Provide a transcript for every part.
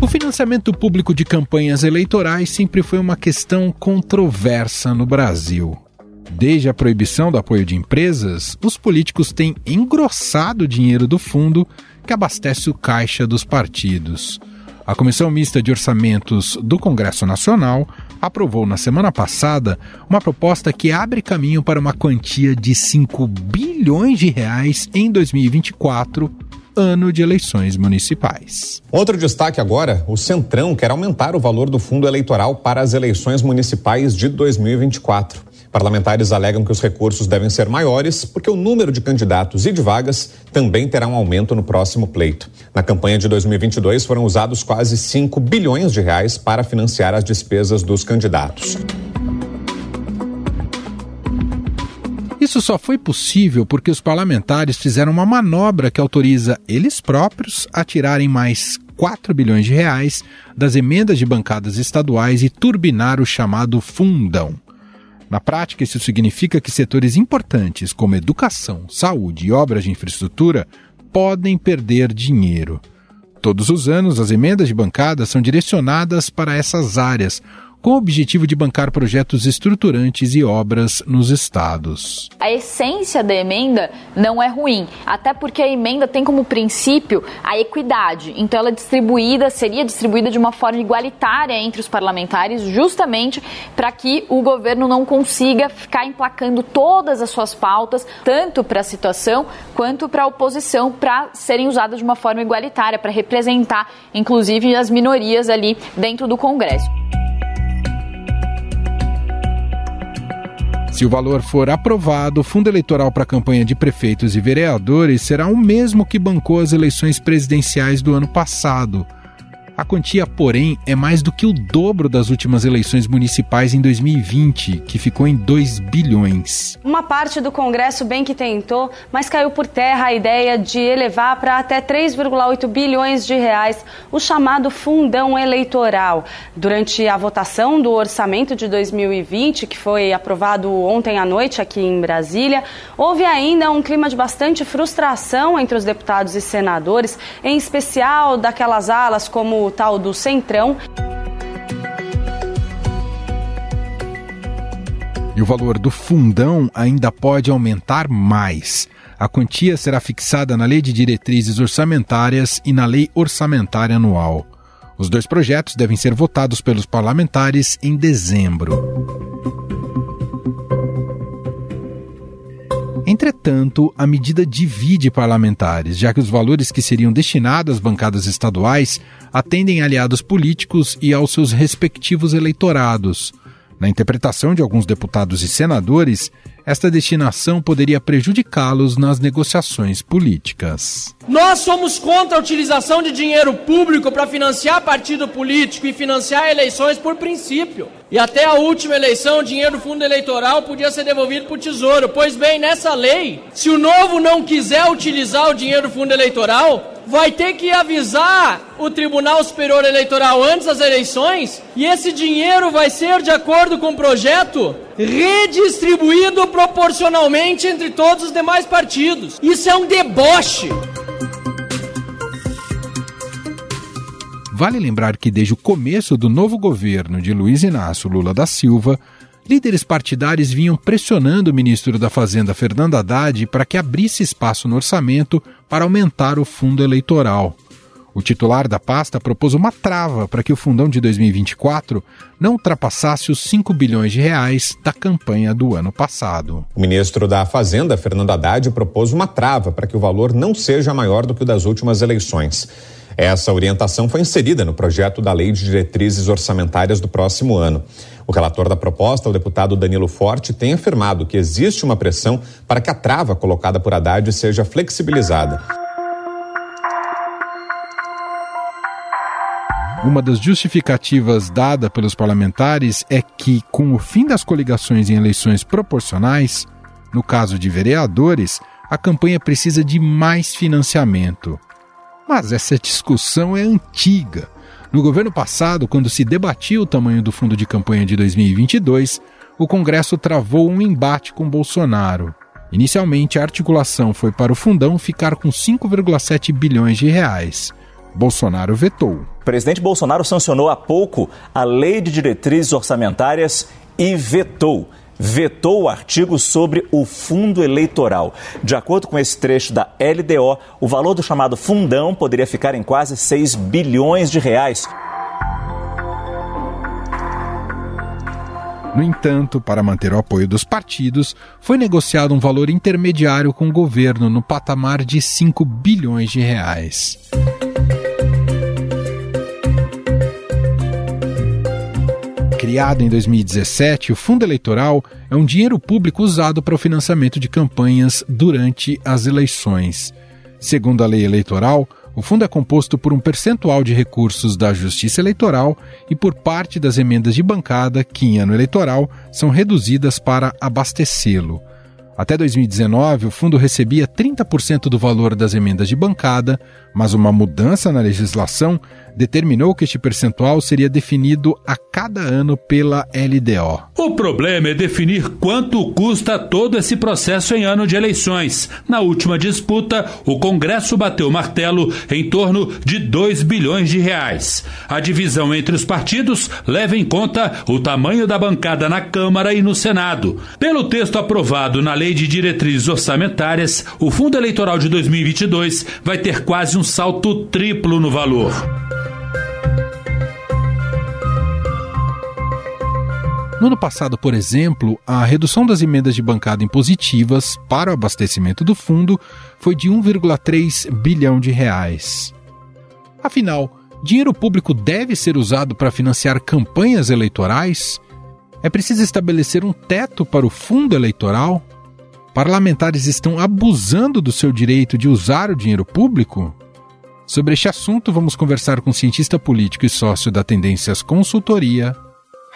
O financiamento público de campanhas eleitorais sempre foi uma questão controversa no Brasil. Desde a proibição do apoio de empresas, os políticos têm engrossado o dinheiro do fundo que abastece o caixa dos partidos. A Comissão Mista de Orçamentos do Congresso Nacional aprovou na semana passada uma proposta que abre caminho para uma quantia de 5 bilhões de reais em 2024 ano de eleições municipais. Outro destaque agora: o Centrão quer aumentar o valor do fundo eleitoral para as eleições municipais de 2024. Parlamentares alegam que os recursos devem ser maiores porque o número de candidatos e de vagas também terá um aumento no próximo pleito. Na campanha de 2022 foram usados quase 5 bilhões de reais para financiar as despesas dos candidatos. Isso só foi possível porque os parlamentares fizeram uma manobra que autoriza eles próprios a tirarem mais 4 bilhões de reais das emendas de bancadas estaduais e turbinar o chamado fundão. Na prática, isso significa que setores importantes como educação, saúde e obras de infraestrutura podem perder dinheiro. Todos os anos, as emendas de bancada são direcionadas para essas áreas, com o objetivo de bancar projetos estruturantes e obras nos estados. A essência da emenda não é ruim, até porque a emenda tem como princípio a equidade. Então ela é distribuída, seria distribuída de uma forma igualitária entre os parlamentares, justamente para que o governo não consiga ficar emplacando todas as suas pautas, tanto para a situação quanto para a oposição, para serem usadas de uma forma igualitária, para representar inclusive as minorias ali dentro do Congresso. Se o valor for aprovado, o fundo eleitoral para a campanha de prefeitos e vereadores será o mesmo que bancou as eleições presidenciais do ano passado. A quantia, porém, é mais do que o dobro das últimas eleições municipais em 2020, que ficou em 2 bilhões. Uma parte do Congresso bem que tentou, mas caiu por terra a ideia de elevar para até 3,8 bilhões de reais o chamado fundão eleitoral. Durante a votação do orçamento de 2020, que foi aprovado ontem à noite aqui em Brasília, houve ainda um clima de bastante frustração entre os deputados e senadores, em especial daquelas alas como tal do Centrão. E o valor do fundão ainda pode aumentar mais. A quantia será fixada na Lei de Diretrizes Orçamentárias e na Lei Orçamentária Anual. Os dois projetos devem ser votados pelos parlamentares em dezembro. Entretanto, a medida divide parlamentares, já que os valores que seriam destinados às bancadas estaduais atendem aliados políticos e aos seus respectivos eleitorados. Na interpretação de alguns deputados e senadores, esta destinação poderia prejudicá-los nas negociações políticas. Nós somos contra a utilização de dinheiro público para financiar partido político e financiar eleições por princípio. E até a última eleição, o dinheiro do fundo eleitoral podia ser devolvido para o Tesouro. Pois bem, nessa lei, se o novo não quiser utilizar o dinheiro do fundo eleitoral, vai ter que avisar o Tribunal Superior Eleitoral antes das eleições e esse dinheiro vai ser, de acordo com o projeto, redistribuído proporcionalmente entre todos os demais partidos. Isso é um deboche. Vale lembrar que desde o começo do novo governo de Luiz Inácio Lula da Silva, líderes partidários vinham pressionando o ministro da Fazenda Fernando Haddad para que abrisse espaço no orçamento para aumentar o fundo eleitoral. O titular da pasta propôs uma trava para que o fundão de 2024 não ultrapassasse os 5 bilhões de reais da campanha do ano passado. O ministro da Fazenda, Fernando Haddad, propôs uma trava para que o valor não seja maior do que o das últimas eleições. Essa orientação foi inserida no projeto da Lei de Diretrizes Orçamentárias do próximo ano. O relator da proposta, o deputado Danilo Forte, tem afirmado que existe uma pressão para que a trava colocada por Haddad seja flexibilizada. Uma das justificativas dada pelos parlamentares é que, com o fim das coligações em eleições proporcionais, no caso de vereadores, a campanha precisa de mais financiamento. Mas essa discussão é antiga. No governo passado, quando se debatia o tamanho do fundo de campanha de 2022, o Congresso travou um embate com Bolsonaro. Inicialmente, a articulação foi para o fundão ficar com 5,7 bilhões de reais. Bolsonaro vetou. O presidente Bolsonaro sancionou há pouco a Lei de Diretrizes Orçamentárias e vetou vetou o artigo sobre o fundo eleitoral. De acordo com esse trecho da LDO, o valor do chamado fundão poderia ficar em quase 6 bilhões de reais. No entanto, para manter o apoio dos partidos, foi negociado um valor intermediário com o governo no patamar de 5 bilhões de reais. Criado em 2017, o fundo eleitoral é um dinheiro público usado para o financiamento de campanhas durante as eleições. Segundo a lei eleitoral, o fundo é composto por um percentual de recursos da Justiça Eleitoral e por parte das emendas de bancada que, em ano eleitoral, são reduzidas para abastecê-lo. Até 2019, o fundo recebia 30% do valor das emendas de bancada, mas uma mudança na legislação determinou que este percentual seria definido a cada ano pela LDO. O problema é definir quanto custa todo esse processo em ano de eleições. Na última disputa, o Congresso bateu martelo em torno de 2 bilhões de reais. A divisão entre os partidos leva em conta o tamanho da bancada na Câmara e no Senado. Pelo texto aprovado na Lei de Diretrizes Orçamentárias, o Fundo Eleitoral de 2022 vai ter quase um salto triplo no valor. No ano passado, por exemplo, a redução das emendas de bancada impositivas para o abastecimento do fundo foi de 1,3 bilhão de reais. Afinal, dinheiro público deve ser usado para financiar campanhas eleitorais? É preciso estabelecer um teto para o fundo eleitoral? Parlamentares estão abusando do seu direito de usar o dinheiro público? Sobre este assunto, vamos conversar com o cientista político e sócio da Tendências Consultoria,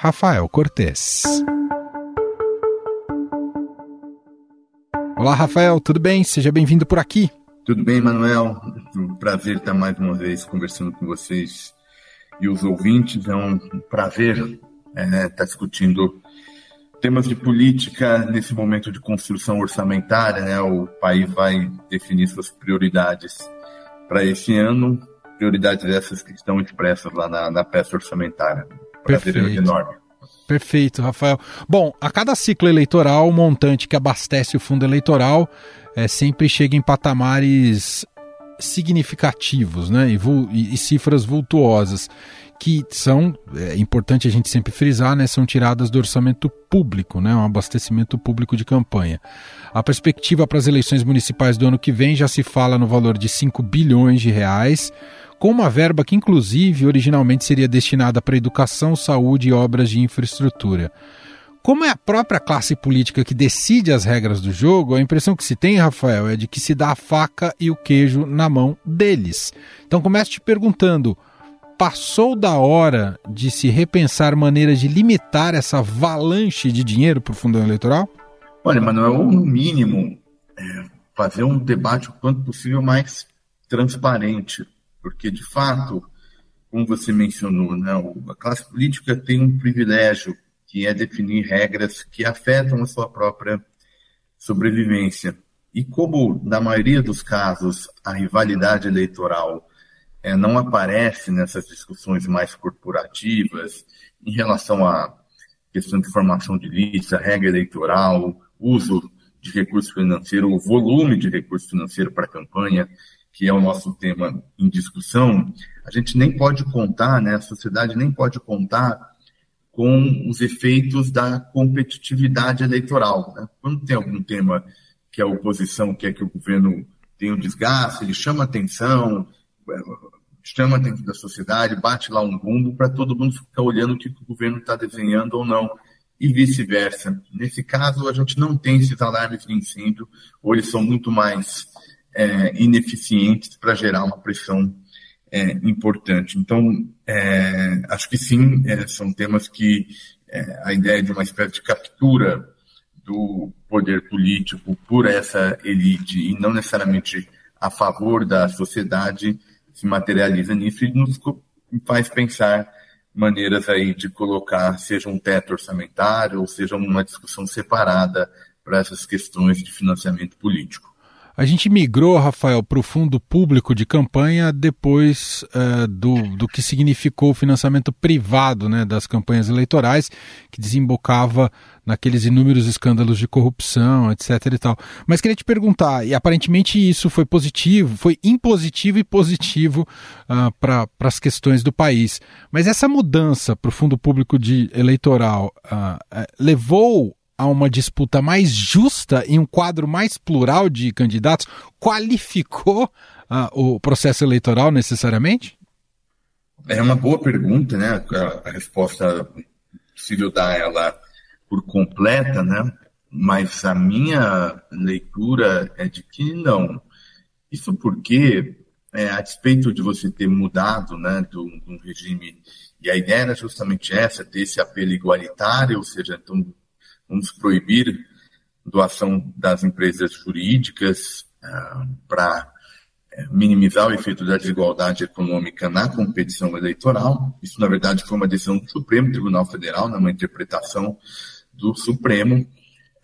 Rafael Cortes. Olá, Rafael, tudo bem? Seja bem-vindo por aqui. Tudo bem, Manuel? Um prazer estar mais uma vez conversando com vocês e os ouvintes. É um prazer é, estar discutindo temas de política nesse momento de construção orçamentária. Né? O país vai definir suas prioridades para esse ano, prioridades essas que estão expressas lá na, na peça orçamentária. Perfeito. enorme. Perfeito, Rafael. Bom, a cada ciclo eleitoral, o montante que abastece o fundo eleitoral é, sempre chega em patamares significativos né, e, e, e cifras vultuosas que são, é importante a gente sempre frisar, né, são tiradas do orçamento público, né, um abastecimento público de campanha. A perspectiva para as eleições municipais do ano que vem já se fala no valor de 5 bilhões de reais, com uma verba que, inclusive, originalmente seria destinada para educação, saúde e obras de infraestrutura. Como é a própria classe política que decide as regras do jogo, a impressão que se tem, Rafael, é de que se dá a faca e o queijo na mão deles. Então começo te perguntando: passou da hora de se repensar maneiras de limitar essa avalanche de dinheiro para o fundo eleitoral? Olha, Manuel, no mínimo, é fazer um debate o quanto possível mais transparente porque, de fato, como você mencionou, né, a classe política tem um privilégio, que é definir regras que afetam a sua própria sobrevivência. E como, na maioria dos casos, a rivalidade eleitoral é, não aparece nessas discussões mais corporativas em relação à questão de formação de lista, regra eleitoral, uso de recurso financeiro, o volume de recurso financeiro para a campanha, que é o nosso tema em discussão, a gente nem pode contar, né, a sociedade nem pode contar com os efeitos da competitividade eleitoral. Né? Quando tem algum tema que a oposição quer que o governo tenha um desgaste, ele chama atenção, chama a atenção da sociedade, bate lá um bumbo para todo mundo ficar olhando o que o governo está desenhando ou não, e vice-versa. Nesse caso, a gente não tem esses alarmes de incêndio, ou eles são muito mais é, ineficientes para gerar uma pressão é, importante. Então, é, acho que sim, é, são temas que é, a ideia de uma espécie de captura do poder político por essa elite e não necessariamente a favor da sociedade se materializa nisso e nos faz pensar maneiras aí de colocar, seja um teto orçamentário ou seja uma discussão separada para essas questões de financiamento político. A gente migrou, Rafael, para o fundo público de campanha depois uh, do, do que significou o financiamento privado né, das campanhas eleitorais, que desembocava naqueles inúmeros escândalos de corrupção, etc. e tal. Mas queria te perguntar, e aparentemente isso foi positivo, foi impositivo e positivo uh, para as questões do país. Mas essa mudança para o fundo público de eleitoral uh, levou a uma disputa mais justa e um quadro mais plural de candidatos qualificou uh, o processo eleitoral necessariamente? É uma boa pergunta, né? A, resposta possível dar ela por completa, né? Mas a minha leitura é de que não. Isso porque, é, a despeito de você ter mudado, né, de um regime e a ideia era justamente essa, ter esse apelo igualitário, ou seja, então vamos proibir doação das empresas jurídicas ah, para eh, minimizar o efeito da desigualdade econômica na competição eleitoral. Isso, na verdade, foi uma decisão do Supremo Tribunal Federal, numa interpretação do Supremo,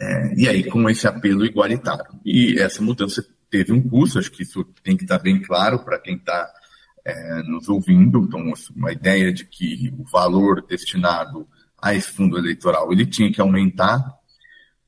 eh, e aí com esse apelo igualitário. E essa mudança teve um custo, acho que isso tem que estar bem claro para quem está eh, nos ouvindo. Então, uma ideia de que o valor destinado a esse fundo eleitoral. Ele tinha que aumentar.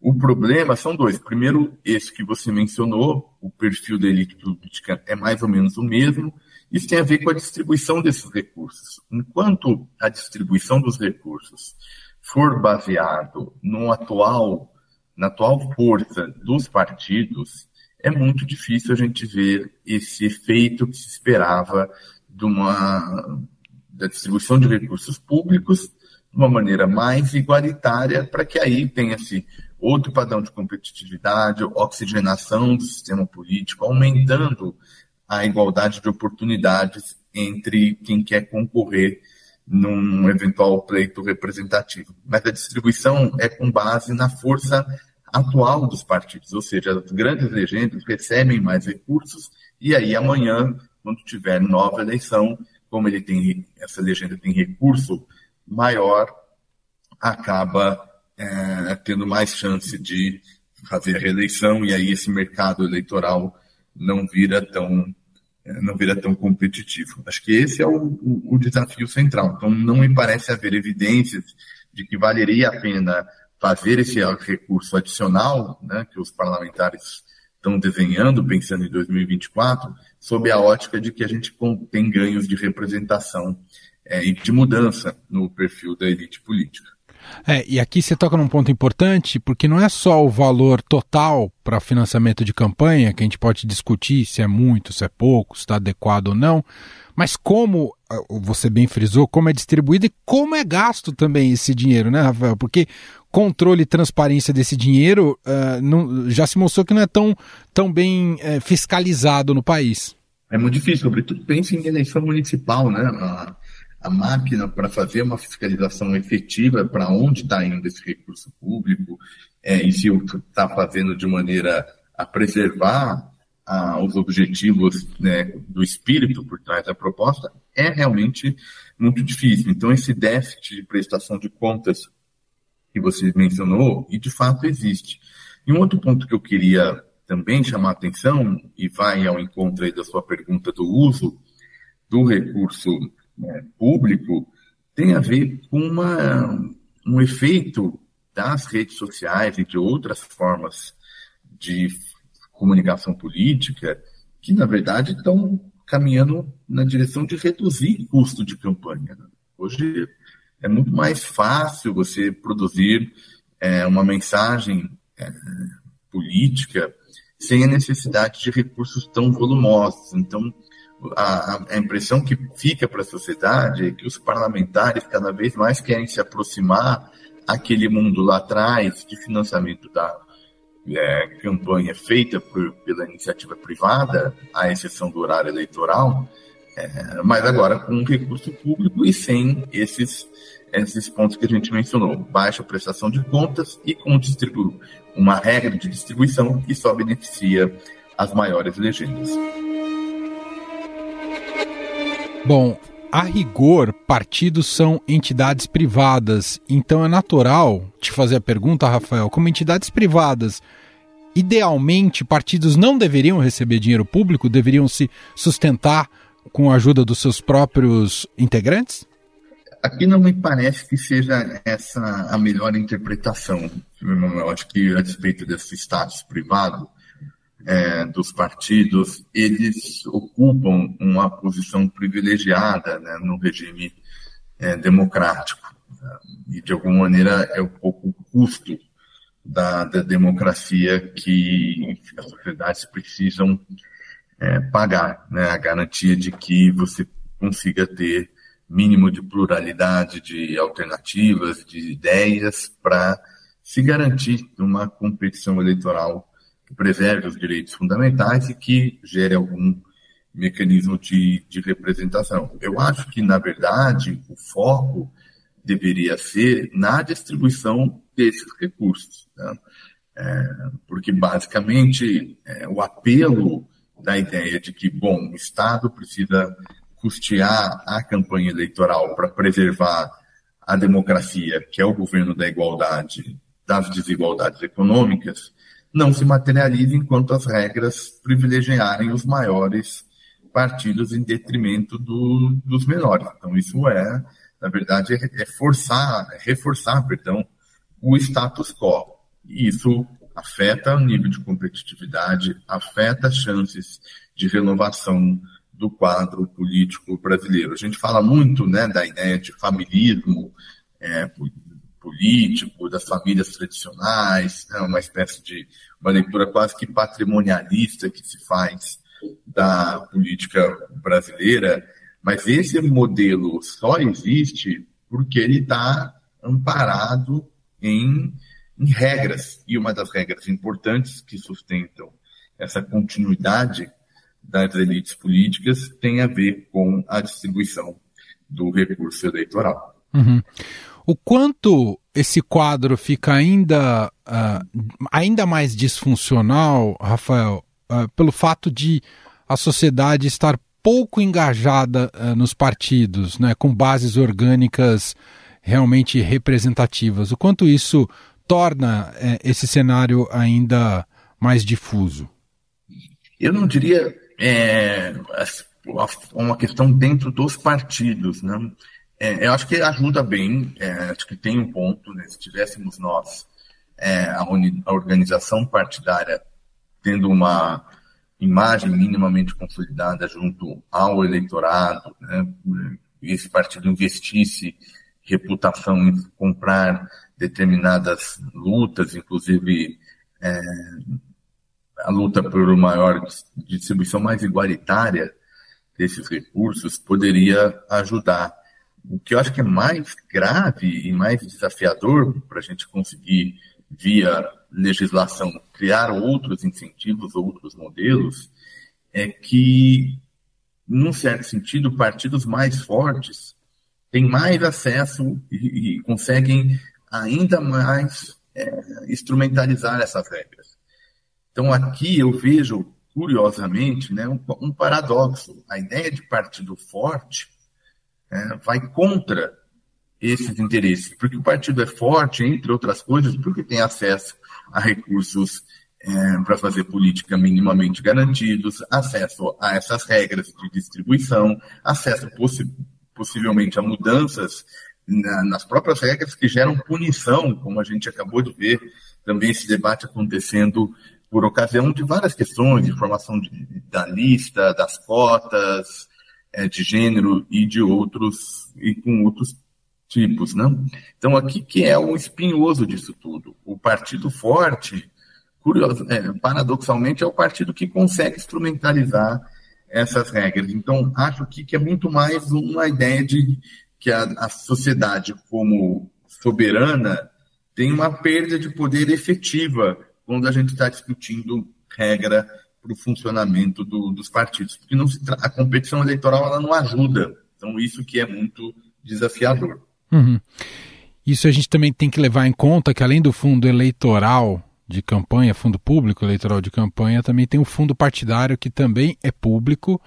O problema são dois. Primeiro, esse que você mencionou, o perfil da elite política é mais ou menos o mesmo. Isso tem a ver com a distribuição desses recursos. Enquanto a distribuição dos recursos for baseado no atual, na atual força dos partidos, é muito difícil a gente ver esse efeito que se esperava de uma da distribuição de recursos públicos de uma maneira mais igualitária, para que aí tenha-se outro padrão de competitividade, oxigenação do sistema político, aumentando a igualdade de oportunidades entre quem quer concorrer num eventual pleito representativo. Mas a distribuição é com base na força atual dos partidos, ou seja, as grandes legendas recebem mais recursos e aí amanhã, quando tiver nova eleição, como ele tem essa legenda tem recurso maior acaba é, tendo mais chance de fazer a reeleição e aí esse mercado eleitoral não vira tão é, não vira tão competitivo. Acho que esse é o, o, o desafio central. Então não me parece haver evidências de que valeria a pena fazer esse recurso adicional, né, que os parlamentares estão desenhando, pensando em 2024, sob a ótica de que a gente tem ganhos de representação é, e de mudança no perfil da elite política. É, e aqui você toca num ponto importante, porque não é só o valor total para financiamento de campanha, que a gente pode discutir se é muito, se é pouco, se está adequado ou não, mas como ah, você bem frisou, como é distribuído e como é gasto também esse dinheiro, né, Rafael? Porque controle e transparência desse dinheiro uh, não, já se mostrou que não é tão, tão bem uh, fiscalizado no país. É muito difícil, sobretudo pense em eleição municipal, né? A a máquina para fazer uma fiscalização efetiva para onde está indo esse recurso público é, e se está fazendo de maneira a preservar os objetivos né, do espírito por trás da proposta, é realmente muito difícil. Então, esse déficit de prestação de contas que você mencionou, e de fato existe. E um outro ponto que eu queria também chamar a atenção, e vai ao encontro da sua pergunta do uso do recurso né, público tem a ver com uma, um efeito das redes sociais e de outras formas de comunicação política que, na verdade, estão caminhando na direção de reduzir custo de campanha. Né? Hoje é muito mais fácil você produzir é, uma mensagem é, política sem a necessidade de recursos tão volumosos. Então, a, a impressão que fica para a sociedade é que os parlamentares cada vez mais querem se aproximar aquele mundo lá atrás de financiamento da é, campanha feita por, pela iniciativa privada, à exceção do horário eleitoral, é, mas agora com recurso público e sem esses, esses pontos que a gente mencionou, baixa prestação de contas e com distribu uma regra de distribuição que só beneficia as maiores legendas. Bom, a rigor, partidos são entidades privadas, então é natural te fazer a pergunta, Rafael, como entidades privadas, idealmente partidos não deveriam receber dinheiro público, deveriam se sustentar com a ajuda dos seus próprios integrantes? Aqui não me parece que seja essa a melhor interpretação. Eu acho que a respeito desse status privado, é, dos partidos, eles ocupam uma posição privilegiada né, no regime é, democrático. E, de alguma maneira, é um pouco o custo da, da democracia que as sociedades precisam é, pagar né, a garantia de que você consiga ter mínimo de pluralidade de alternativas, de ideias, para se garantir uma competição eleitoral preserve os direitos fundamentais e que gere algum mecanismo de, de representação. Eu acho que, na verdade, o foco deveria ser na distribuição desses recursos, né? é, porque, basicamente, é, o apelo da ideia de que, bom, o Estado precisa custear a campanha eleitoral para preservar a democracia, que é o governo da igualdade, das desigualdades econômicas, não se materializa enquanto as regras privilegiarem os maiores partidos em detrimento do, dos menores. Então, isso é, na verdade, é, forçar, é reforçar, perdão, o status quo. E isso afeta o nível de competitividade, afeta as chances de renovação do quadro político brasileiro. A gente fala muito né, da ideia de familismo, é, político, das famílias tradicionais, né, uma espécie de uma leitura quase que patrimonialista que se faz da política brasileira, mas esse modelo só existe porque ele está amparado em, em regras, e uma das regras importantes que sustentam essa continuidade das elites políticas tem a ver com a distribuição do recurso eleitoral. Uhum o quanto esse quadro fica ainda, uh, ainda mais disfuncional, Rafael, uh, pelo fato de a sociedade estar pouco engajada uh, nos partidos, né, com bases orgânicas realmente representativas. O quanto isso torna eh, esse cenário ainda mais difuso? Eu não diria é, uma questão dentro dos partidos, né? É, eu acho que ajuda bem, é, acho que tem um ponto, né? se tivéssemos nós, é, a, a, organização partidária, tendo uma imagem minimamente consolidada junto ao eleitorado, né? esse partido investisse reputação em comprar determinadas lutas, inclusive é, a luta por uma maior distribuição mais igualitária desses recursos, poderia ajudar o que eu acho que é mais grave e mais desafiador para a gente conseguir, via legislação, criar outros incentivos, outros modelos, é que, num certo sentido, partidos mais fortes têm mais acesso e, e conseguem ainda mais é, instrumentalizar essas regras. Então, aqui eu vejo, curiosamente, né, um, um paradoxo. A ideia de partido forte é, vai contra esses interesses, porque o partido é forte, entre outras coisas, porque tem acesso a recursos é, para fazer política minimamente garantidos, acesso a essas regras de distribuição, acesso possi possivelmente a mudanças na, nas próprias regras que geram punição, como a gente acabou de ver também esse debate acontecendo por ocasião de várias questões, de formação de, da lista, das cotas, é, de gênero e de outros, e com outros tipos, né? Então, aqui que é o espinhoso disso tudo. O partido forte, curioso, é, paradoxalmente, é o partido que consegue instrumentalizar essas regras. Então, acho que, que é muito mais uma ideia de que a, a sociedade, como soberana, tem uma perda de poder efetiva quando a gente está discutindo regra para o funcionamento do, dos partidos, porque não se a competição eleitoral ela não ajuda. Então isso que é muito desafiador. Uhum. Isso a gente também tem que levar em conta que além do fundo eleitoral de campanha, fundo público eleitoral de campanha, também tem o fundo partidário que também é público,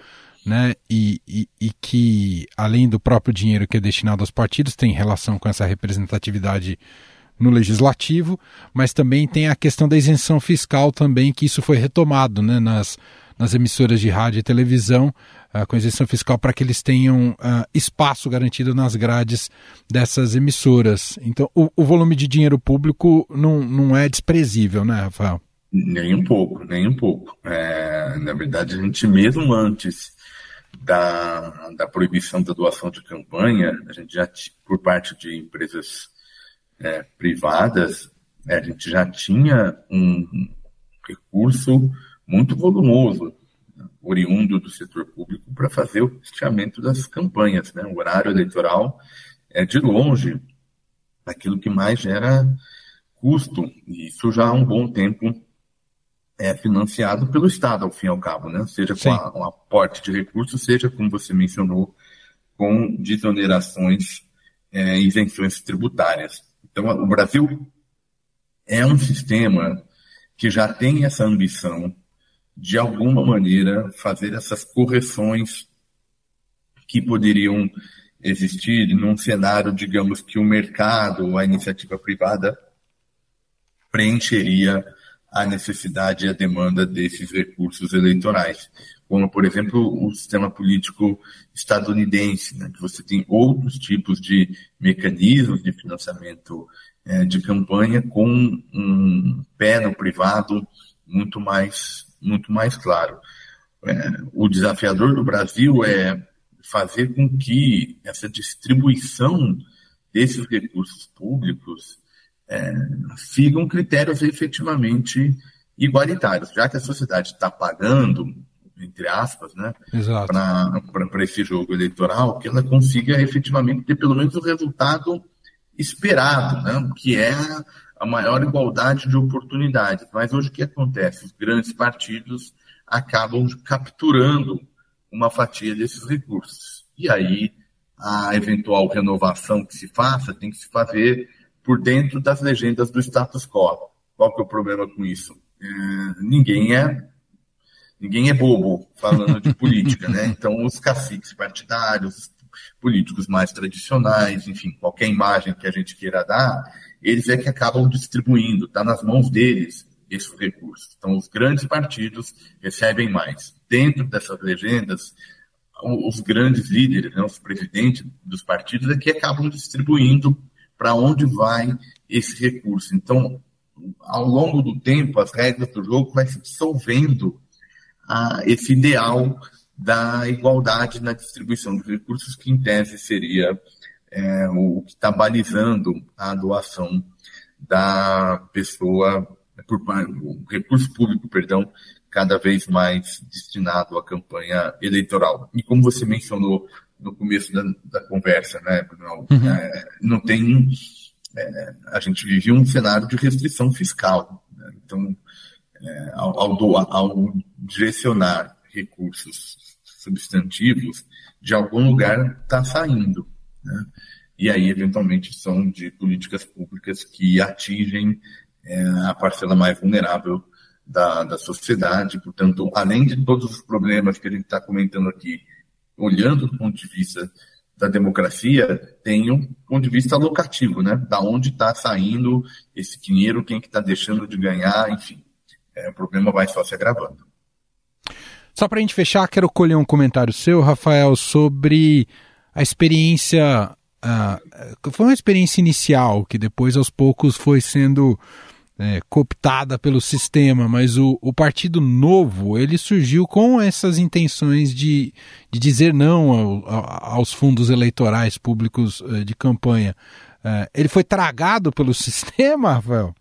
né, e, e, e, que, além do próprio dinheiro que é destinado aos partidos, tem relação com essa representatividade no legislativo, mas também tem a questão da isenção fiscal também, que isso foi retomado né, nas, nas emissoras de rádio e televisão, uh, com isenção fiscal para que eles tenham uh, espaço garantido nas grades dessas emissoras. Então, o, o, volume de dinheiro público não, não é desprezível, né, Rafael? Nem um pouco, nem um pouco. É, na verdade, a gente mesmo antes da, da proibição da doação de campanha, a gente já, por parte de empresas é, privadas, é, a gente já tinha um recurso muito volumoso, oriundo do setor público, para fazer o fechamento das campanhas. Né? O horário eleitoral é, de longe, aquilo que mais gera custo, e isso já há um bom tempo é financiado pelo Estado, ao fim e ao cabo, né? seja com a, um aporte de recursos, seja, como você mencionou, com desonerações é, isenções tributárias. Então, o Brasil é um sistema que já tem essa ambição de alguma maneira, fazer essas correções que poderiam existir num cenário, digamos, que o mercado, a iniciativa privada, preencheria a necessidade e a demanda desses recursos eleitorais. Como, por exemplo, o sistema político estadunidense, né, que você tem outros tipos de mecanismos de financiamento é, de campanha com um pé no privado muito mais muito mais claro. É, o desafiador do Brasil é fazer com que essa distribuição desses recursos públicos é, sigam critérios efetivamente igualitários, já que a sociedade está pagando, entre aspas, né, para esse jogo eleitoral, que ela consiga efetivamente ter pelo menos o resultado esperado, né, que é a maior igualdade de oportunidades. Mas hoje o que acontece? Os grandes partidos acabam capturando uma fatia desses recursos. E aí a eventual renovação que se faça tem que se fazer por dentro das legendas do status quo. Qual que é o problema com isso? É, ninguém é ninguém é bobo falando de política, né? Então os caciques partidários, políticos mais tradicionais, enfim, qualquer imagem que a gente queira dar, eles é que acabam distribuindo, está nas mãos deles esses recursos. Então, os grandes partidos recebem mais. Dentro dessas legendas, os grandes líderes, né, os presidentes dos partidos, é que acabam distribuindo para onde vai esse recurso. Então, ao longo do tempo, as regras do jogo vai se dissolvendo ah, esse ideal da igualdade na distribuição dos recursos, que em tese seria é, o que está balizando a doação da pessoa, por, o recurso público, perdão, cada vez mais destinado à campanha eleitoral. E como você mencionou no começo da, da conversa, né, Bruno, uhum. é, não tem. É, a gente vive um cenário de restrição fiscal. Né? Então, é, ao, ao, doar, ao direcionar recursos substantivos, de algum lugar está saindo. Né? E aí, eventualmente, são de políticas públicas que atingem é, a parcela mais vulnerável da, da sociedade. Portanto, além de todos os problemas que a gente está comentando aqui, olhando do ponto de vista da democracia, tem um ponto de vista locativo, né? Da onde está saindo esse dinheiro, quem que está deixando de ganhar, enfim. É, o problema vai só se agravando. Só para a gente fechar, quero colher um comentário seu, Rafael, sobre a experiência. Uh, foi uma experiência inicial que depois, aos poucos, foi sendo é, cooptada pelo sistema, mas o, o, Partido Novo ele surgiu com essas intenções de, de dizer não ao, aos fundos eleitorais públicos uh, de campanha. Uh, ele foi tragado pelo sistema, Rafael?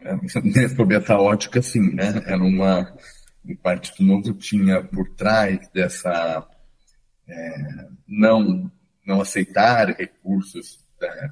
É, sob essa ótica, sim, né? Era uma o Partido Novo tinha por trás dessa é, não, não aceitar recursos da,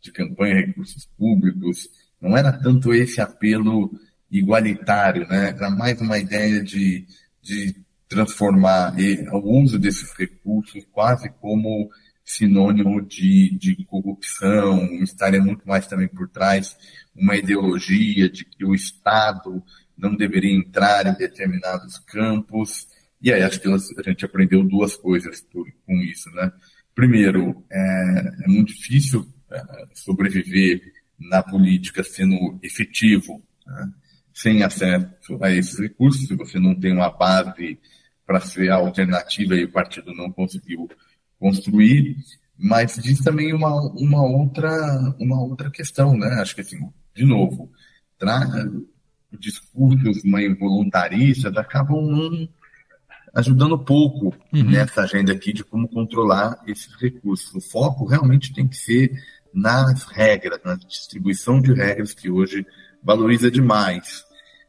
de campanha, recursos públicos, não era tanto esse apelo igualitário, né? era mais uma ideia de, de transformar o uso desses recursos quase como sinônimo de, de corrupção, estaria muito mais também por trás uma ideologia de que o Estado não deveria entrar em determinados campos. E aí acho que a gente aprendeu duas coisas com isso, né? Primeiro, é, é muito difícil é, sobreviver na política sendo efetivo, né? sem acesso a esses recursos, se você não tem uma base para ser a alternativa e o partido não conseguiu construir, mas diz também uma, uma, outra, uma outra questão, né? Acho que, assim, de novo, discursos meio voluntaristas acabam não ajudando pouco uhum. nessa agenda aqui de como controlar esses recursos. O foco realmente tem que ser nas regras, na distribuição de regras que hoje valoriza demais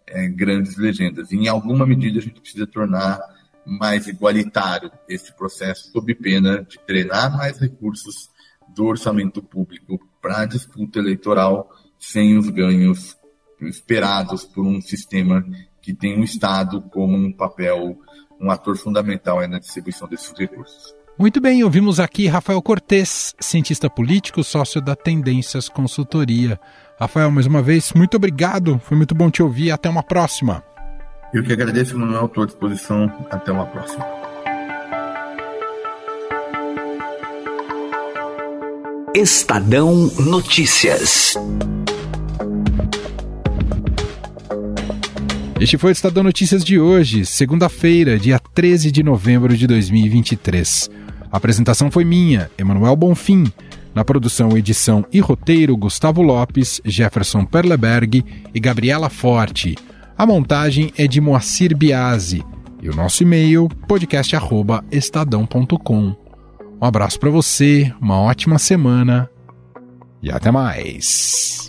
é, grandes legendas. E, em alguma medida a gente precisa tornar mais igualitário esse processo, sob pena de treinar mais recursos do orçamento público para a disputa eleitoral sem os ganhos esperados por um sistema que tem o Estado como um papel, um ator fundamental na distribuição desses recursos. Muito bem, ouvimos aqui Rafael Cortes, cientista político, sócio da Tendências Consultoria. Rafael, mais uma vez, muito obrigado, foi muito bom te ouvir, até uma próxima. Eu que agradeço, Manuel, estou à disposição, até uma próxima. Estadão Notícias. Este foi o Estadão Notícias de hoje, segunda-feira, dia 13 de novembro de 2023. A apresentação foi minha, Emanuel Bonfim. Na produção, edição e roteiro, Gustavo Lopes, Jefferson Perleberg e Gabriela Forte. A montagem é de Moacir Biasi. E o nosso e-mail, podcast.estadão.com. Um abraço para você, uma ótima semana e até mais.